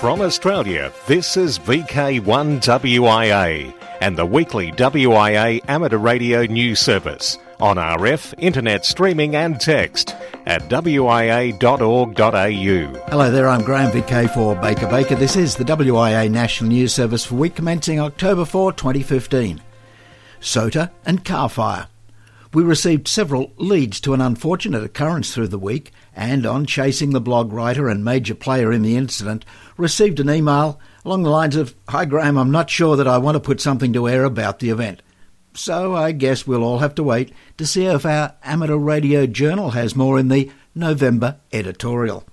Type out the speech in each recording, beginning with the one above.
From Australia, this is VK1WIA and the weekly WIA amateur radio news service on RF, internet streaming and text at wia.org.au. Hello there, I'm Graham VK for Baker Baker. This is the WIA National News Service for week commencing October 4, 2015. SOTA and car fire. We received several leads to an unfortunate occurrence through the week, and on chasing the blog writer and major player in the incident, received an email along the lines of Hi Graham, I'm not sure that I want to put something to air about the event. So I guess we'll all have to wait to see if our amateur radio journal has more in the November editorial.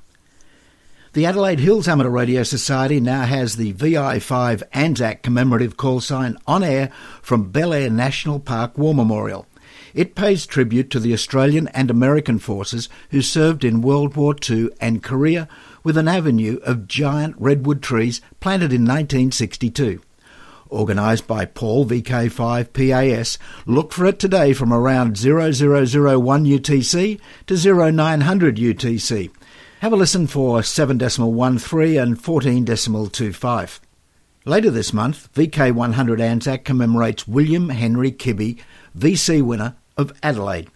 The Adelaide Hills Amateur Radio Society now has the VI5 Anzac commemorative call sign on air from Belair National Park War Memorial. It pays tribute to the Australian and American forces who served in World War II and Korea with an avenue of giant redwood trees planted in 1962. Organised by Paul VK5 PAS, look for it today from around 0001 UTC to 0900 UTC. Have a listen for 7.13 and 14.25. Later this month, VK100 Anzac commemorates William Henry Kibby, VC winner of Adelaide.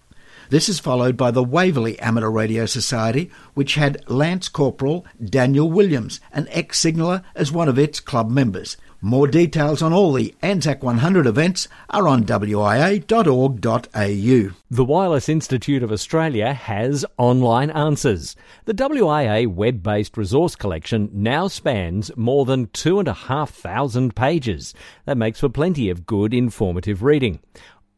This is followed by the Waverley Amateur Radio Society, which had Lance Corporal Daniel Williams, an ex signaller, as one of its club members. More details on all the Anzac 100 events are on wia.org.au. The Wireless Institute of Australia has online answers. The WIA web based resource collection now spans more than 2,500 pages. That makes for plenty of good informative reading.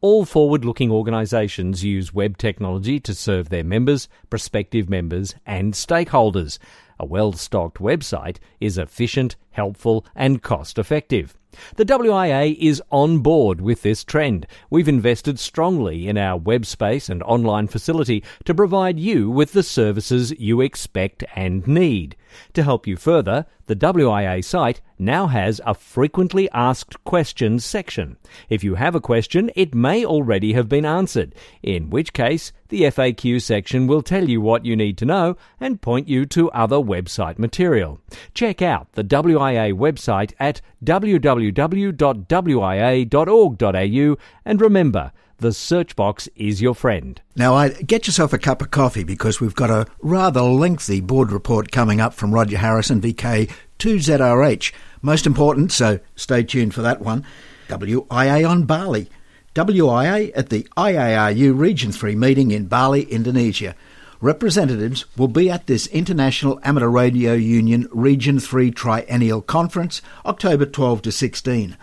All forward looking organisations use web technology to serve their members, prospective members, and stakeholders. A well stocked website is efficient, helpful, and cost effective. The WIA is on board with this trend. We've invested strongly in our web space and online facility to provide you with the services you expect and need. To help you further, the WIA site now has a frequently asked questions section. If you have a question, it may already have been answered, in which case the FAQ section will tell you what you need to know and point you to other website material. Check out the WIA website at www.wia.org.au and remember, the search box is your friend. Now, I, get yourself a cup of coffee because we've got a rather lengthy board report coming up from Roger Harrison, VK2ZRH. Most important, so stay tuned for that one. WIA on Bali. WIA at the IARU Region 3 meeting in Bali, Indonesia. Representatives will be at this International Amateur Radio Union Region 3 Triennial Conference, October 12 to 16.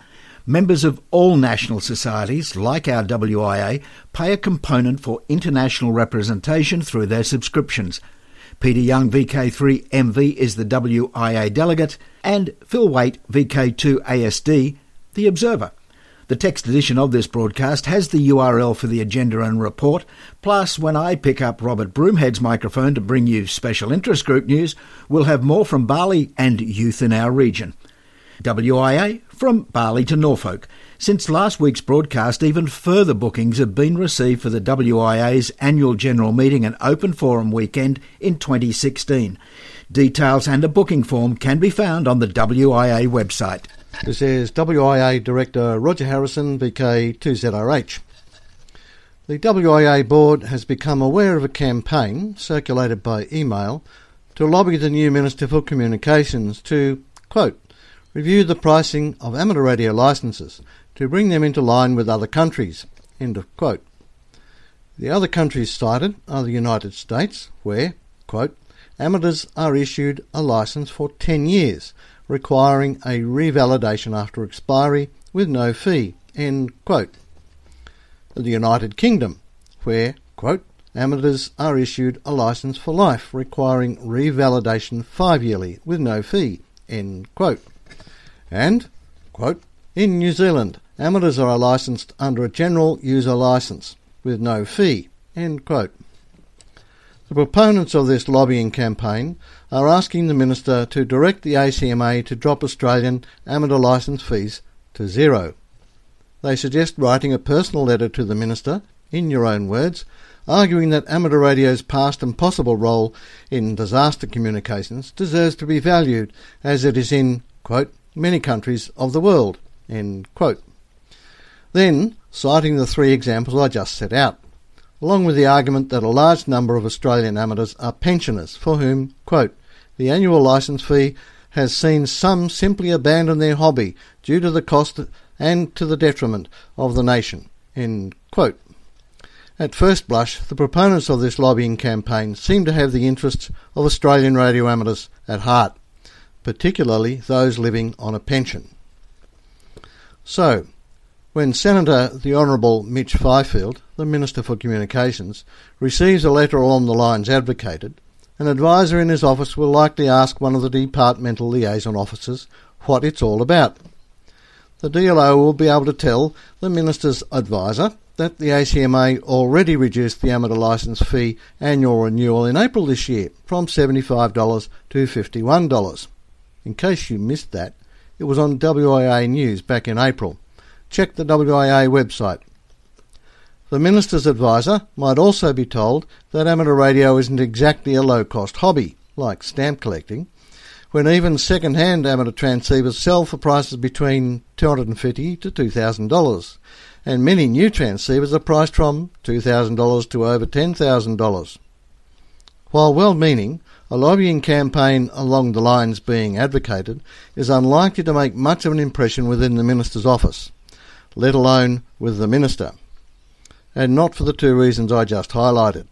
Members of all national societies, like our WIA, pay a component for international representation through their subscriptions. Peter Young, VK3MV, is the WIA delegate, and Phil Wait, VK2 ASD, the observer. The text edition of this broadcast has the URL for the agenda and report, plus when I pick up Robert Broomhead's microphone to bring you special interest group news, we'll have more from Bali and youth in our region. WIA from Bali to Norfolk. Since last week's broadcast, even further bookings have been received for the WIA's annual general meeting and open forum weekend in 2016. Details and a booking form can be found on the WIA website. This is WIA Director Roger Harrison, VK2ZRH. The WIA board has become aware of a campaign circulated by email to lobby the new Minister for Communications to, quote, review the pricing of amateur radio licences to bring them into line with other countries. End of quote. The other countries cited are the United States, where, quote, amateurs are issued a licence for 10 years, requiring a revalidation after expiry with no fee, end quote. The United Kingdom, where, quote, amateurs are issued a licence for life, requiring revalidation five yearly with no fee, end quote. And, quote, in New Zealand, amateurs are licensed under a general user license with no fee, end quote. The proponents of this lobbying campaign are asking the Minister to direct the ACMA to drop Australian amateur licence fees to zero. They suggest writing a personal letter to the Minister in your own words, arguing that amateur radio's past and possible role in disaster communications deserves to be valued as it is in, quote, many countries of the world. Then, citing the three examples I just set out, along with the argument that a large number of Australian amateurs are pensioners for whom, quote, the annual licence fee has seen some simply abandon their hobby due to the cost and to the detriment of the nation. At first blush, the proponents of this lobbying campaign seem to have the interests of Australian radio amateurs at heart, particularly those living on a pension. So, when Senator the Honourable Mitch Fifield, the Minister for Communications, receives a letter along the lines advocated, an advisor in his office will likely ask one of the departmental liaison officers what it's all about. The DLO will be able to tell the Minister's advisor that the ACMA already reduced the amateur licence fee annual renewal in April this year from $75 to $51. In case you missed that, it was on WIA News back in April. Check the WIA website. The Minister's advisor might also be told that amateur radio isn't exactly a low cost hobby, like stamp collecting, when even second hand amateur transceivers sell for prices between 250 to $2,000 and many new transceivers are priced from $2,000 to over $10,000. While well meaning, a lobbying campaign along the lines being advocated is unlikely to make much of an impression within the Minister's office, let alone with the Minister, and not for the two reasons I just highlighted.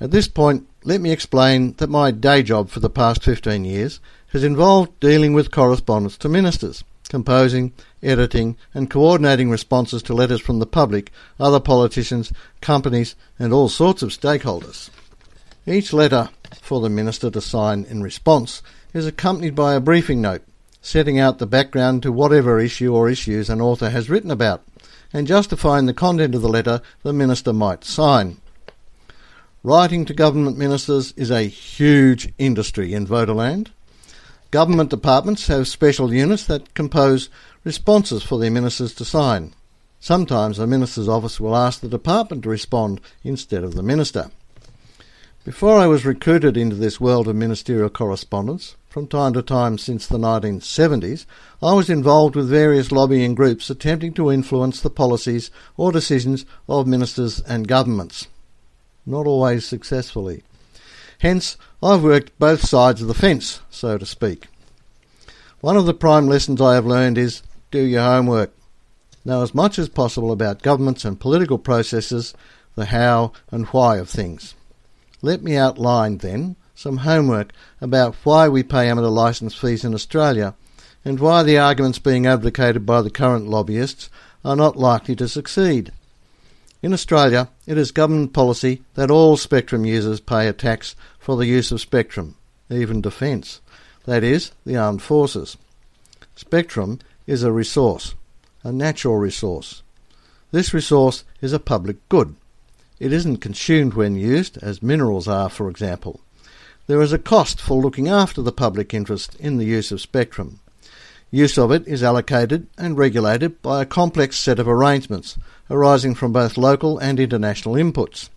At this point, let me explain that my day job for the past 15 years has involved dealing with correspondence to ministers composing, editing, and coordinating responses to letters from the public, other politicians, companies, and all sorts of stakeholders. Each letter for the Minister to sign in response is accompanied by a briefing note setting out the background to whatever issue or issues an author has written about and justifying the content of the letter the Minister might sign. Writing to government ministers is a huge industry in Voterland Government departments have special units that compose responses for their ministers to sign. Sometimes the minister's office will ask the department to respond instead of the minister. Before I was recruited into this world of ministerial correspondence, from time to time since the 1970s, I was involved with various lobbying groups attempting to influence the policies or decisions of ministers and governments. Not always successfully. Hence, I've worked both sides of the fence, so to speak. One of the prime lessons I have learned is do your homework. Know as much as possible about governments and political processes, the how and why of things. Let me outline, then, some homework about why we pay amateur licence fees in Australia and why the arguments being advocated by the current lobbyists are not likely to succeed. In Australia, it is government policy that all spectrum users pay a tax for the use of spectrum, even defence, that is, the armed forces. Spectrum is a resource, a natural resource. This resource is a public good. It isn't consumed when used, as minerals are, for example. There is a cost for looking after the public interest in the use of spectrum. Use of it is allocated and regulated by a complex set of arrangements arising from both local and international inputs.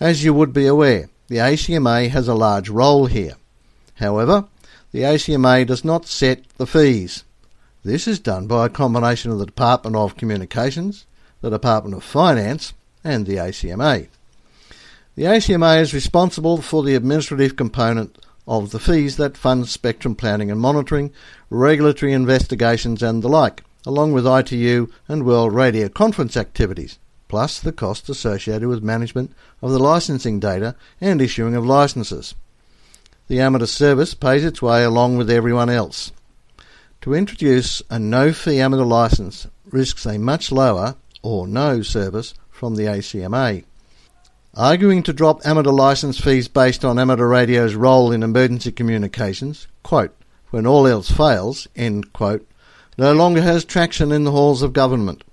As you would be aware, the ACMA has a large role here. However, the ACMA does not set the fees. This is done by a combination of the Department of Communications, the Department of Finance, and the ACMA. The ACMA is responsible for the administrative component of the fees that fund spectrum planning and monitoring, regulatory investigations, and the like, along with ITU and World Radio Conference activities, plus the costs associated with management of the licensing data and issuing of licenses. The amateur service pays its way along with everyone else. To introduce a no fee amateur license risks a much lower or no service from the ACMA. Arguing to drop amateur license fees based on amateur radio's role in emergency communications, quote, when all else fails, end quote, no longer has traction in the halls of government.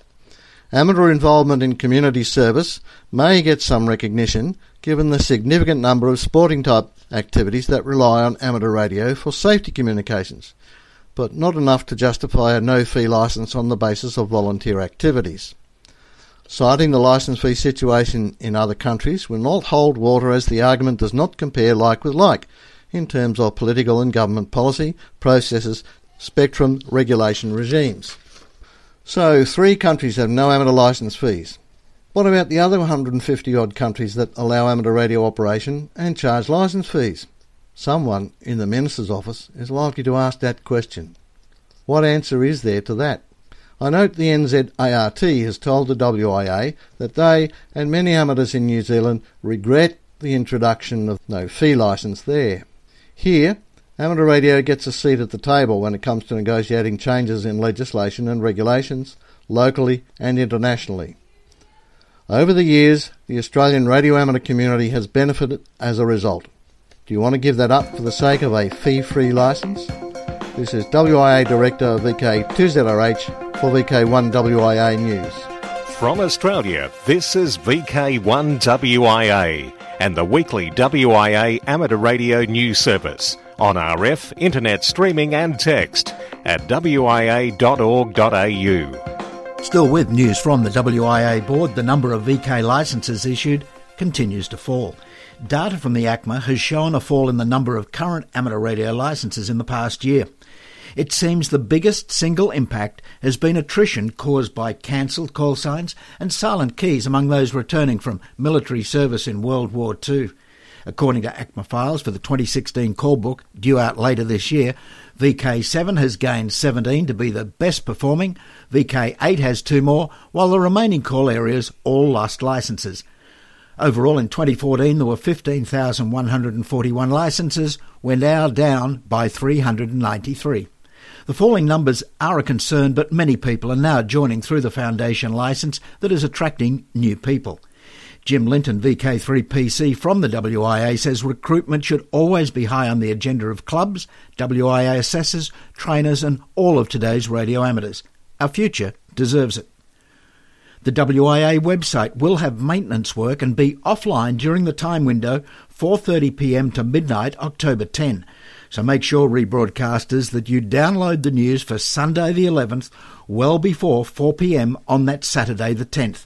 Amateur involvement in community service may get some recognition given the significant number of sporting type activities that rely on amateur radio for safety communications, but not enough to justify a no fee licence on the basis of volunteer activities. Citing the licence fee situation in other countries will not hold water as the argument does not compare like with like in terms of political and government policy, processes, spectrum regulation regimes. So, three countries have no amateur licence fees. What about the other 150 odd countries that allow amateur radio operation and charge licence fees? Someone in the Minister's office is likely to ask that question. What answer is there to that? I note the NZART has told the WIA that they and many amateurs in New Zealand regret the introduction of no fee licence there. Here, amateur radio gets a seat at the table when it comes to negotiating changes in legislation and regulations, locally and internationally. Over the years, the Australian radio amateur community has benefited as a result. Do you want to give that up for the sake of a fee free licence? This is WIA Director VK2ZRH for VK1WIA News. From Australia, this is VK1WIA and the weekly WIA amateur radio news service on RF, internet streaming and text at wia.org.au. Still with news from the WIA board, the number of VK licences issued continues to fall. Data from the ACMA has shown a fall in the number of current amateur radio licences in the past year. It seems the biggest single impact has been attrition caused by cancelled call signs and silent keys among those returning from military service in World War II. According to ACMA files for the 2016 call book, due out later this year, VK7 has gained 17 to be the best performing, VK8 has two more, while the remaining call areas all lost licences. Overall, in 2014, there were 15,141 licences. We're now down by 393. The falling numbers are a concern, but many people are now joining through the Foundation licence that is attracting new people. Jim Linton, VK3PC from the WIA, says recruitment should always be high on the agenda of clubs, WIA assessors, trainers, and all of today's radio amateurs. Our future deserves it. The WIA website will have maintenance work and be offline during the time window 4:30 p.m. to midnight October 10. So make sure, rebroadcasters, that you download the news for Sunday the 11th well before 4pm on that Saturday the 10th.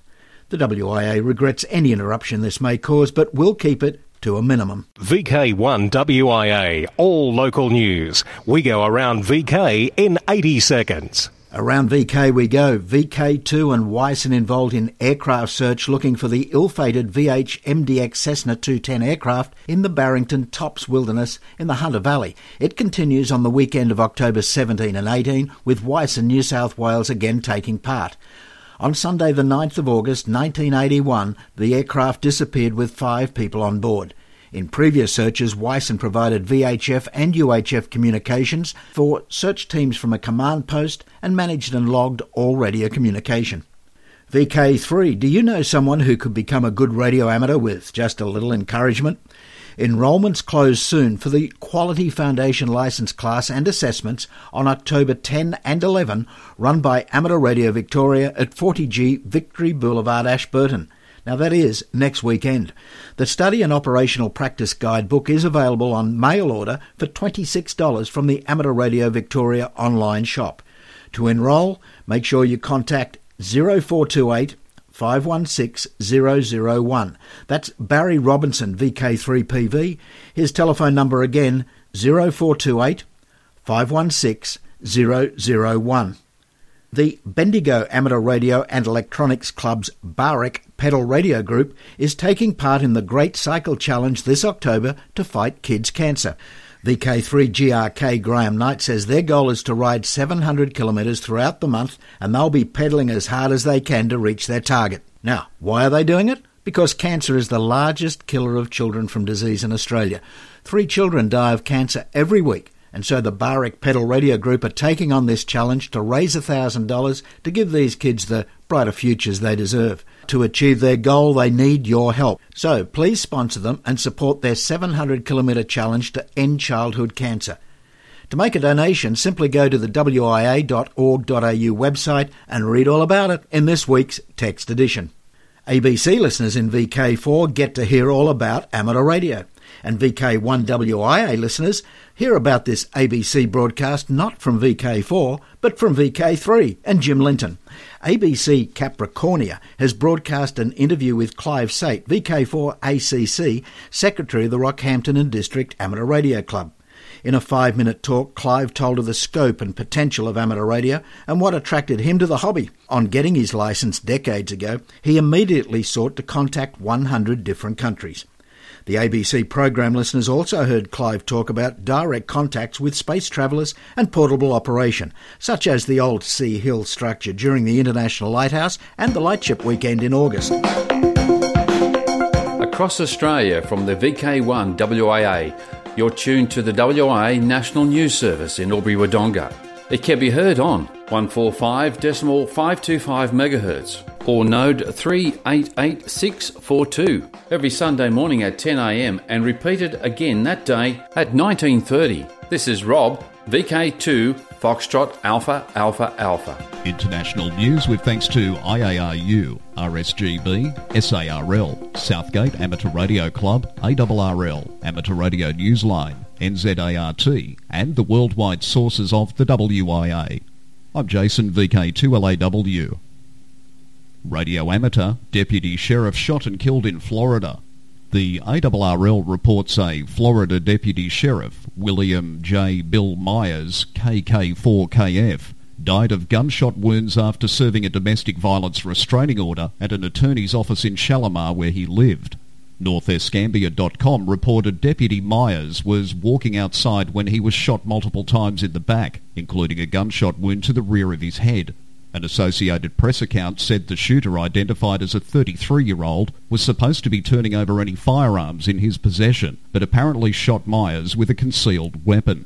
The WIA regrets any interruption this may cause, but will keep it to a minimum. VK1 WIA, all local news. We go around VK in 80 seconds. Around VK we go. VK2 and WICEN involved in aircraft search looking for the ill-fated VH MDX Cessna 210 aircraft in the Barrington Tops Wilderness in the Hunter Valley. It continues on the weekend of October 17 and 18 with WICEN New South Wales again taking part. On Sunday the 9th of August 1981, the aircraft disappeared with five people on board. In previous searches, WICEN provided VHF and UHF communications for search teams from a command post and managed and logged all radio communication. VK3, do you know someone who could become a good radio amateur with just a little encouragement? Enrolments close soon for the Quality Foundation License class and assessments on October 10 and 11, run by Amateur Radio Victoria at 40G Victory Boulevard, Ashburton. Now, that is next weekend. The Study and Operational Practice Guidebook is available on mail order for $26 from the Amateur Radio Victoria online shop. To enrol, make sure you contact 0428 516 001. That's Barry Robinson, VK3PV. His telephone number again 0428 516 001. The Bendigo Amateur Radio and Electronics Club's BAREC Pedal Radio Group is taking part in the Great Cycle Challenge this October to fight kids' cancer. VK3GRK Graham Knight says their goal is to ride 700 kilometres throughout the month and they'll be pedalling as hard as they can to reach their target. Now, why are they doing it? Because cancer is the largest killer of children from disease in Australia. Three children die of cancer every week and so the BAREC Pedal Radio Group are taking on this challenge to raise $1,000 to give these kids the brighter futures they deserve. To achieve their goal, they need your help. So please sponsor them and support their 700 kilometre challenge to end childhood cancer. To make a donation, simply go to the wia.org.au website and read all about it in this week's text edition. ABC listeners in VK4 get to hear all about amateur radio. And VK1WIA listeners hear about this ABC broadcast not from VK4 but from VK3 and Jim Linton. ABC Capricornia has broadcast an interview with Clive Sate, VK4 ACC, Secretary of the Rockhampton and District Amateur Radio Club. In a five minute talk, Clive told of the scope and potential of amateur radio and what attracted him to the hobby. On getting his licence decades ago, he immediately sought to contact 100 different countries. The ABC program listeners also heard Clive talk about direct contacts with space travellers and portable operation, such as the old Sea Hill structure during the International Lighthouse and the Lightship Weekend in August. Across Australia from the VK1 WIA, you're tuned to the WIA National News Service in Albury Wodonga. It can be heard on 145.525 MHz or node 388642 every Sunday morning at 10am and repeated again that day at 1930. This is Rob, VK2 Foxtrot Alpha Alpha Alpha. International news with thanks to IARU, RSGB, SARL, Southgate Amateur Radio Club, ARRL, Amateur Radio Newsline, NZART, and the worldwide sources of the WIA. I'm Jason VK2LAW. Radio amateur, deputy sheriff shot and killed in Florida. The ARRL reports a Florida deputy sheriff, William J. Bill Myers, KK4KF, died of gunshot wounds after serving a domestic violence restraining order at an attorney's office in Shalimar where he lived. NorthEscambia.com reported Deputy Myers was walking outside when he was shot multiple times in the back, including a gunshot wound to the rear of his head. An Associated Press account said the shooter, identified as a 33-year-old, was supposed to be turning over any firearms in his possession, but apparently shot Myers with a concealed weapon.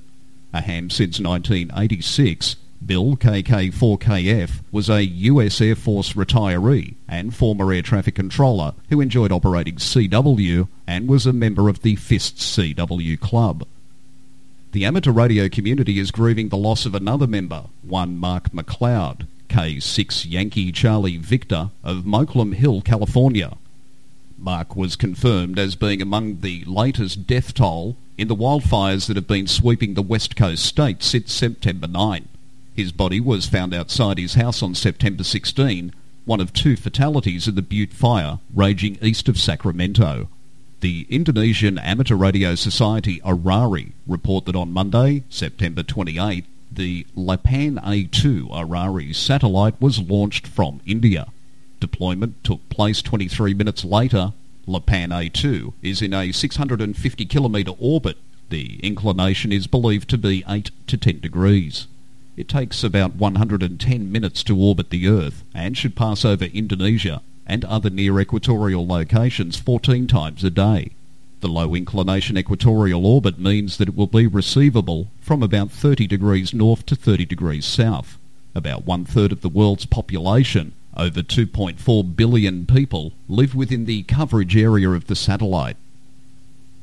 A ham since 1986, Bill KK4KF was a US Air Force retiree and former air traffic controller who enjoyed operating CW and was a member of the Fists CW Club. The amateur radio community is grieving the loss of another member, one Mark McLeod, K6 Yankee Charlie Victor of Mokelumne Hill, California. Mark was confirmed as being among the latest death toll in the wildfires that have been sweeping the west coast states since September 9. His body was found outside his house on September 16, one of two fatalities in the Butte Fire raging east of Sacramento. The Indonesian Amateur Radio Society ORARI report that on Monday, September 28, the Lapan A2 ORARI satellite was launched from India. Deployment took place 23 minutes later. Lapan A2 is in a 650 kilometre orbit. The inclination is believed to be 8 to 10 degrees. It takes about 110 minutes to orbit the Earth and should pass over Indonesia and other near equatorial locations 14 times a day. The low inclination equatorial orbit means that it will be receivable from about 30 degrees north to 30 degrees south. About one third of the world's population, over 2.4 billion people, live within the coverage area of the satellite.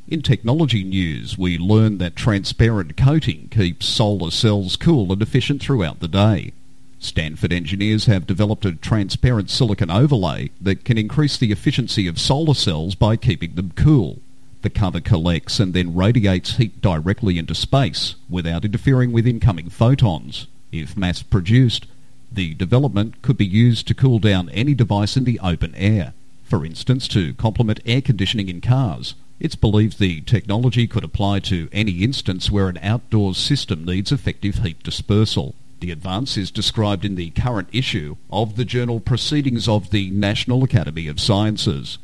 In technology news, we learn that transparent coating keeps solar cells cool and efficient throughout the day. Stanford engineers have developed a transparent silicon overlay that can increase the efficiency of solar cells by keeping them cool. The cover collects and then radiates heat directly into space without interfering with incoming photons. If mass produced, the development could be used to cool down any device in the open air, for instance to complement air conditioning in cars. It's believed the technology could apply to any instance where an outdoors system needs effective heat dispersal. The advance is described in the current issue of the journal Proceedings of the National Academy of Sciences.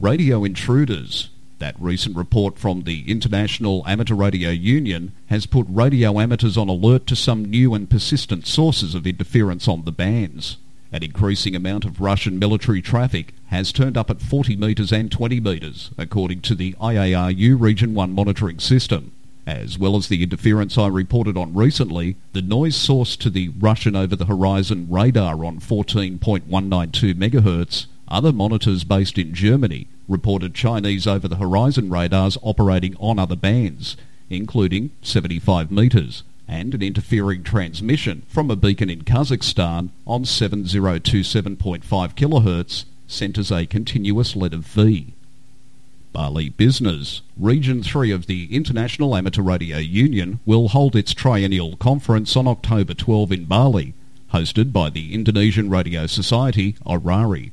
Radio intruders that recent report from the International Amateur Radio Union has put radio amateurs on alert to some new and persistent sources of interference on the bands. An increasing amount of Russian military traffic has turned up at 40 metres and 20 metres, according to the IARU Region 1 monitoring system. As well as the interference I reported on recently, the noise source to the Russian over-the-horizon radar on 14.192 MHz other monitors based in Germany reported Chinese over-the-horizon radars operating on other bands, including 75 metres, and an interfering transmission from a beacon in Kazakhstan on 7027.5 kHz sent as a continuous letter V. Bali Business. Region 3 of the International Amateur Radio Union will hold its triennial conference on October 12 in Bali, hosted by the Indonesian Radio Society, ORARI.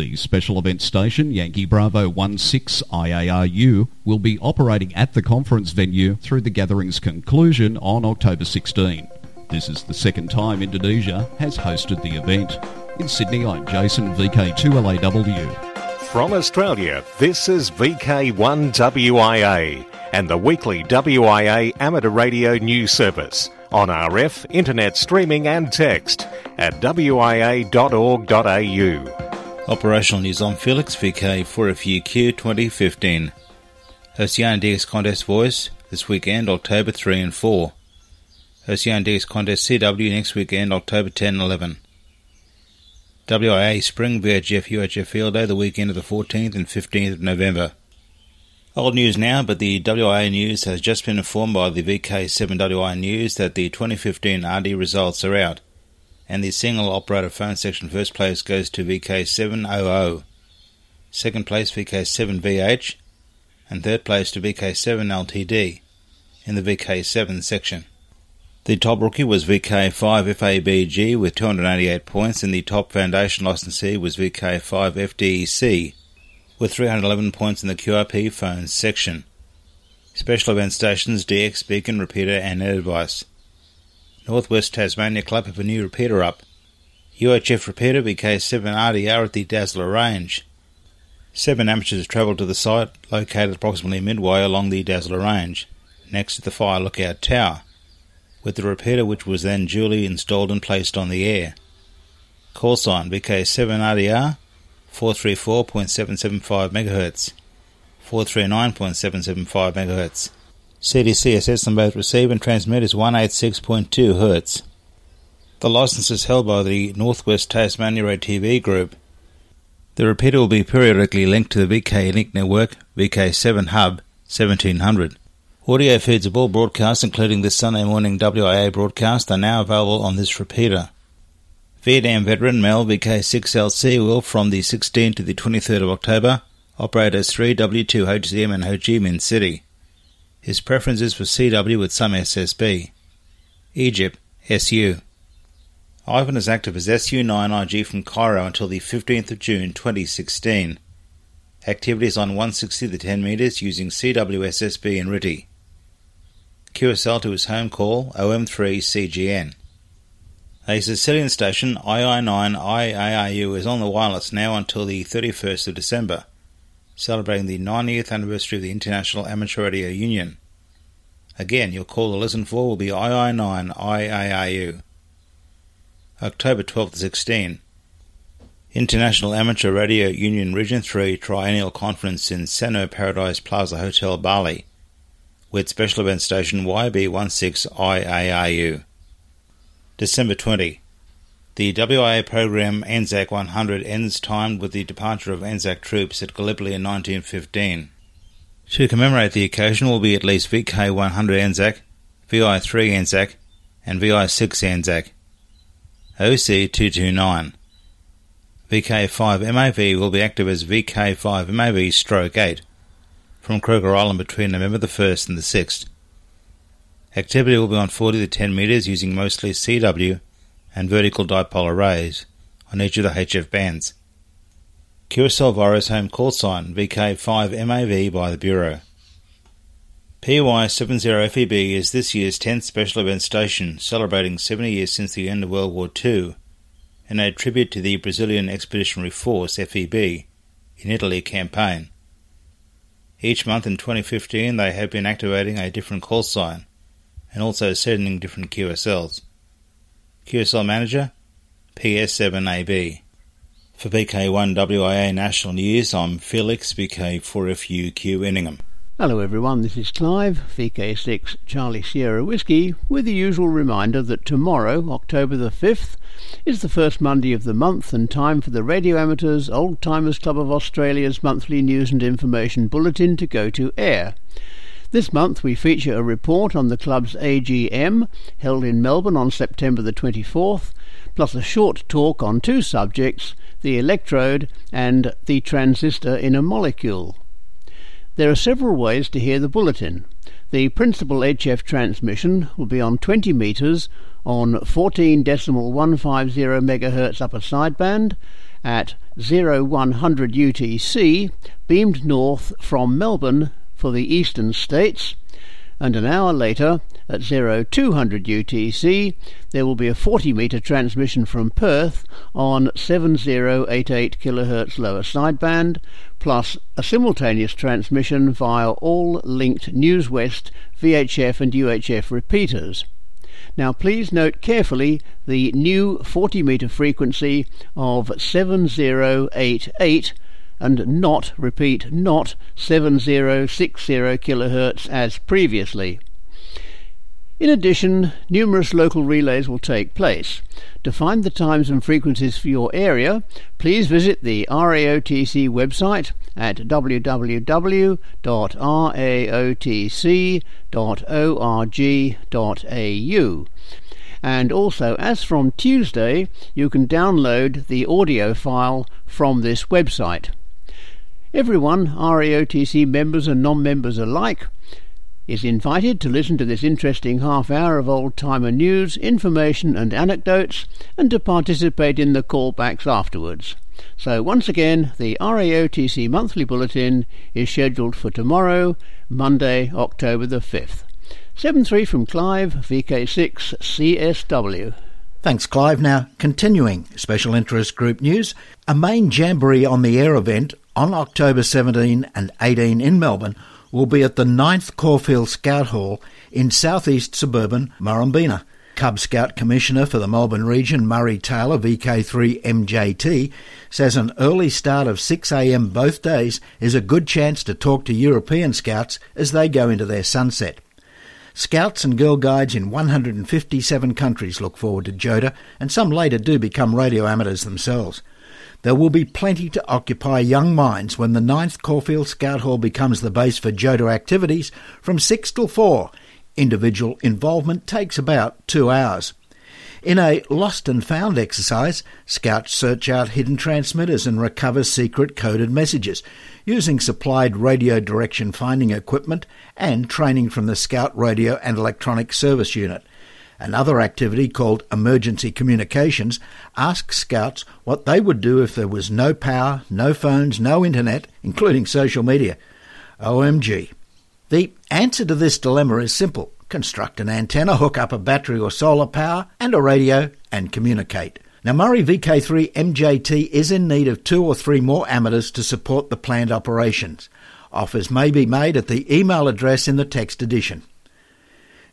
The special event station, Yankee Bravo 16 IARU, will be operating at the conference venue through the gathering's conclusion on October 16. This is the second time Indonesia has hosted the event. In Sydney, I'm Jason, VK2LAW. From Australia, this is VK1WIA and the weekly WIA amateur radio news service on RF, internet streaming and text at wia.org.au. Operational news on Felix VK4FUQ 2015. Ocean DX Contest Voice this weekend, October 3 and 4. Ocean DX Contest CW next weekend, October 10 and 11. WIA Spring VHF UHF Field Day the weekend of the 14th and 15th of November. Old news now, but the WIA News has just been informed by the VK7WI News that the 2015 RD results are out, and the single operator phone section first place goes to VK700, second place VK7VH, and third place to VK7LTD in the VK7 section. The top rookie was VK5FABG with 288 points, and the top foundation licensee was VK5FDEC with 311 points in the QRP phones section. Special event stations DX Beacon Repeater and Advice. Northwest Tasmania Club have a new repeater up. UHF repeater VK7RDR at the Dazzler range. Seven amateurs travelled to the site, located approximately midway along the Dazzler range, next to the fire lookout tower with the repeater which was then duly installed and placed on the air. Call sign VK7RDR 434.775 MHz, 439.775 MHz. CDCSS on both receive and transmit is 186.2 Hz. The license is held by the Northwest Tasmania TV group. The repeater will be periodically linked to the VK Link network VK7 Hub 1700. Audio feeds of all broadcasts, including this Sunday morning WIA broadcast, are now available on this repeater. Vietnam veteran Mel VK6LC will, from the 16th to the 23rd of October, operate as 3W2HCM in Ho Chi Minh City. His preference is for CW with some SSB. Egypt, SU. Ivan is active as SU9IG from Cairo until the 15th of June 2016. Activities on 160 to 10 metres using CWSSB and RTTY. QSL to his home call OM3CGN. A Sicilian station II9IARU is on the wireless now until the 31st of December, celebrating the 90th anniversary of the International Amateur Radio Union. Again, your call to listen for will be II9IARU. October 12 to 16. International Amateur Radio Union Region 3 Triennial Conference in Sanur Paradise Plaza Hotel, Bali with special event station YB16IARU. December 20. The WIA program Anzac 100 ends timed with the departure of Anzac troops at Gallipoli in 1915. To commemorate the occasion will be at least VK 100 Anzac, VI 3 Anzac, and VI 6 Anzac. OC 229. VK5 MAV will be active as VK5 MAV stroke 8 from Croker Island between November the 1st and the 6th. Activity will be on 40 to 10 metres using mostly CW and vertical dipole arrays on each of the HF bands. QSL Virus home call sign VK5MAV by the Bureau. PY70FEB is this year's 10th special event station, celebrating 70 years since the end of World War II, and a tribute to the Brazilian Expeditionary Force FEB in Italy campaign. Each month in 2015, they have been activating a different call sign and also sending different QSLs. QSL Manager PS7AB. For VK1WIA National News, I'm Felix VK4FUQ Inningham. Hello everyone, this is Clive, VK6 Charlie Sierra Whiskey, with the usual reminder that tomorrow, October the 5th, is the first Monday of the month and time for the Radio Amateurs Old Timers Club of Australia's monthly news and information bulletin to go to air. This month we feature a report on the club's AGM held in Melbourne on September the 24th, plus a short talk on two subjects, the electrode and the transistor in a molecule. There are several ways to hear the bulletin. The principal HF transmission will be on 20 metres on 14.150 MHz upper sideband at 0100 UTC, beamed north from Melbourne for the eastern states, and an hour later at 0200 UTC there will be a 40 metre transmission from Perth on 7088 kHz lower sideband plus a simultaneous transmission via all linked NewsWest VHF and UHF repeaters. Now please note carefully the new 40 metre frequency of 7088 and not, repeat, not 7060 kHz as previously. In addition, numerous local relays will take place. To find the times and frequencies for your area, please visit the RAOTC website at www.raotc.org.au. And also, as from Tuesday, you can download the audio file from this website. Everyone, RAOTC members and non members alike, is invited to listen to this interesting half hour of old timer news, information, and anecdotes, and to participate in the callbacks afterwards. So, once again, the RAOTC monthly bulletin is scheduled for tomorrow, Monday, October the 5th. 7 3 from Clive, VK6 CSW. Thanks, Clive. Now, continuing special interest group news, a main Jamboree on the Air event on October 17 and 18 in Melbourne will be at the 9th Caulfield Scout Hall in southeast suburban Murrumbeena. Cub Scout Commissioner for the Melbourne region, Murray Taylor, VK3MJT, says an early start of 6am both days is a good chance to talk to European Scouts as they go into their sunset. Scouts and Girl Guides in 157 countries look forward to JOTA, and some later do become radio amateurs themselves. There will be plenty to occupy young minds when the 9th Caulfield Scout Hall becomes the base for JOTA activities from 6 till 4. Individual involvement takes about two hours. In a lost and found exercise, Scouts search out hidden transmitters and recover secret coded messages using supplied radio direction finding equipment and training from the Scout Radio and Electronic Service Unit. Another activity called Emergency Communications asks Scouts what they would do if there was no power, no phones, no internet, including social media. OMG. The answer to this dilemma is simple. Construct an antenna, hook up a battery or solar power, and a radio, and communicate. Now, Murray VK3 MJT is in need of two or three more amateurs to support the planned operations. Offers may be made at the email address in the text edition.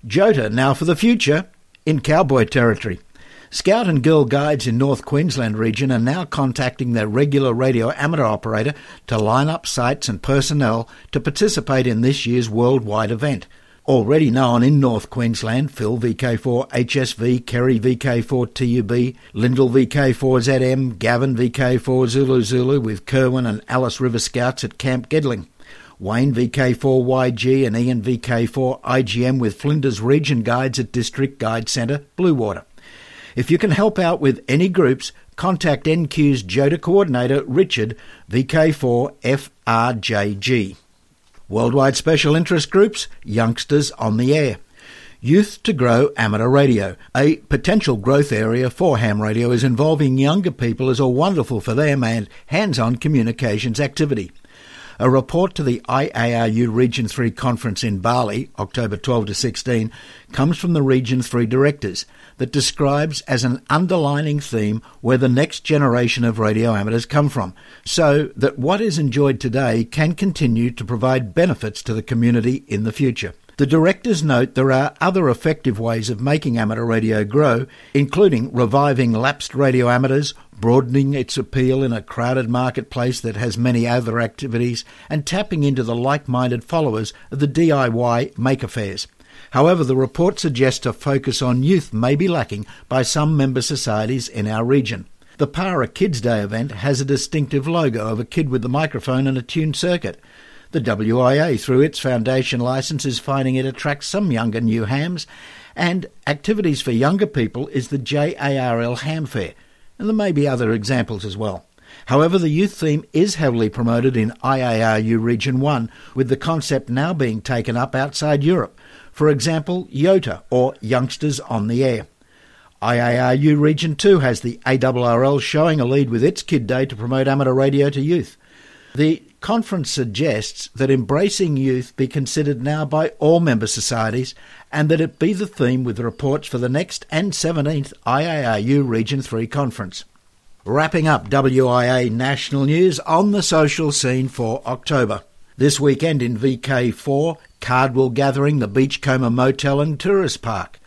JOTA now for the future in cowboy territory. Scout and Girl Guides in North Queensland region are now contacting their regular radio amateur operator to line up sites and personnel to participate in this year's worldwide event. Already known in North Queensland, Phil VK4 HSV, Kerry VK4 TUB, Lyndall VK4 ZM, Gavin VK4 Zulu Zulu with Kirwan and Alice River Scouts at Camp Gedling. Wayne VK4YG and Ian VK4 IGM with Flinders Region Guides at District Guide Centre, Bluewater. If you can help out with any groups, contact NQ's JOTA coordinator Richard VK4FRJG. Worldwide Special Interest Groups, Youngsters on the Air. Youth to Grow Amateur Radio. A potential growth area for ham radio is involving younger people as a wonderful for them and hands on communications activity. A report to the IARU Region 3 conference in Bali, October 12 to 16, comes from the Region 3 directors that describes as an underlining theme where the next generation of radio amateurs come from, so that what is enjoyed today can continue to provide benefits to the community in the future. The directors note there are other effective ways of making amateur radio grow, including reviving lapsed radio amateurs, broadening its appeal in a crowded marketplace that has many other activities, and tapping into the like minded followers of the DIY maker fairs. However, the report suggests a focus on youth may be lacking by some member societies in our region. The Para Kids Day event has a distinctive logo of a kid with a microphone and a tuned circuit. The WIA, through its foundation licence, is finding it attracts some younger new hams, and activities for younger people is the JARL Ham Fair, and there may be other examples as well. However, the youth theme is heavily promoted in IARU Region 1, with the concept now being taken up outside Europe. For example, YOTA, or Youngsters on the Air. IARU Region 2 has the ARRL showing a lead with its Kid Day to promote amateur radio to youth. The conference suggests that embracing youth be considered now by all member societies and that it be the theme with reports for the next and 17th IARU Region 3 conference. Wrapping up WIA national news on the social scene for October. This weekend in VK4, Cardwell Gathering, the Beachcomber Motel and Tourist Park.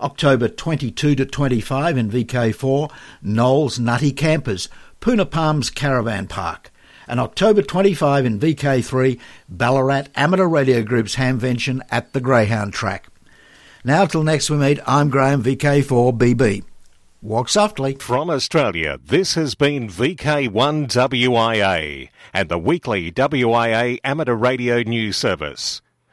October 22 to 25 in VK4, Knowles Nutty Campers, Puna Palms Caravan Park. And October 25 in VK3, Ballarat Amateur Radio Group's Hamvention at the Greyhound Track. Now till next we meet, I'm Graham VK4BB. Walk softly. From Australia, this has been VK1WIA and the weekly WIA amateur radio news service.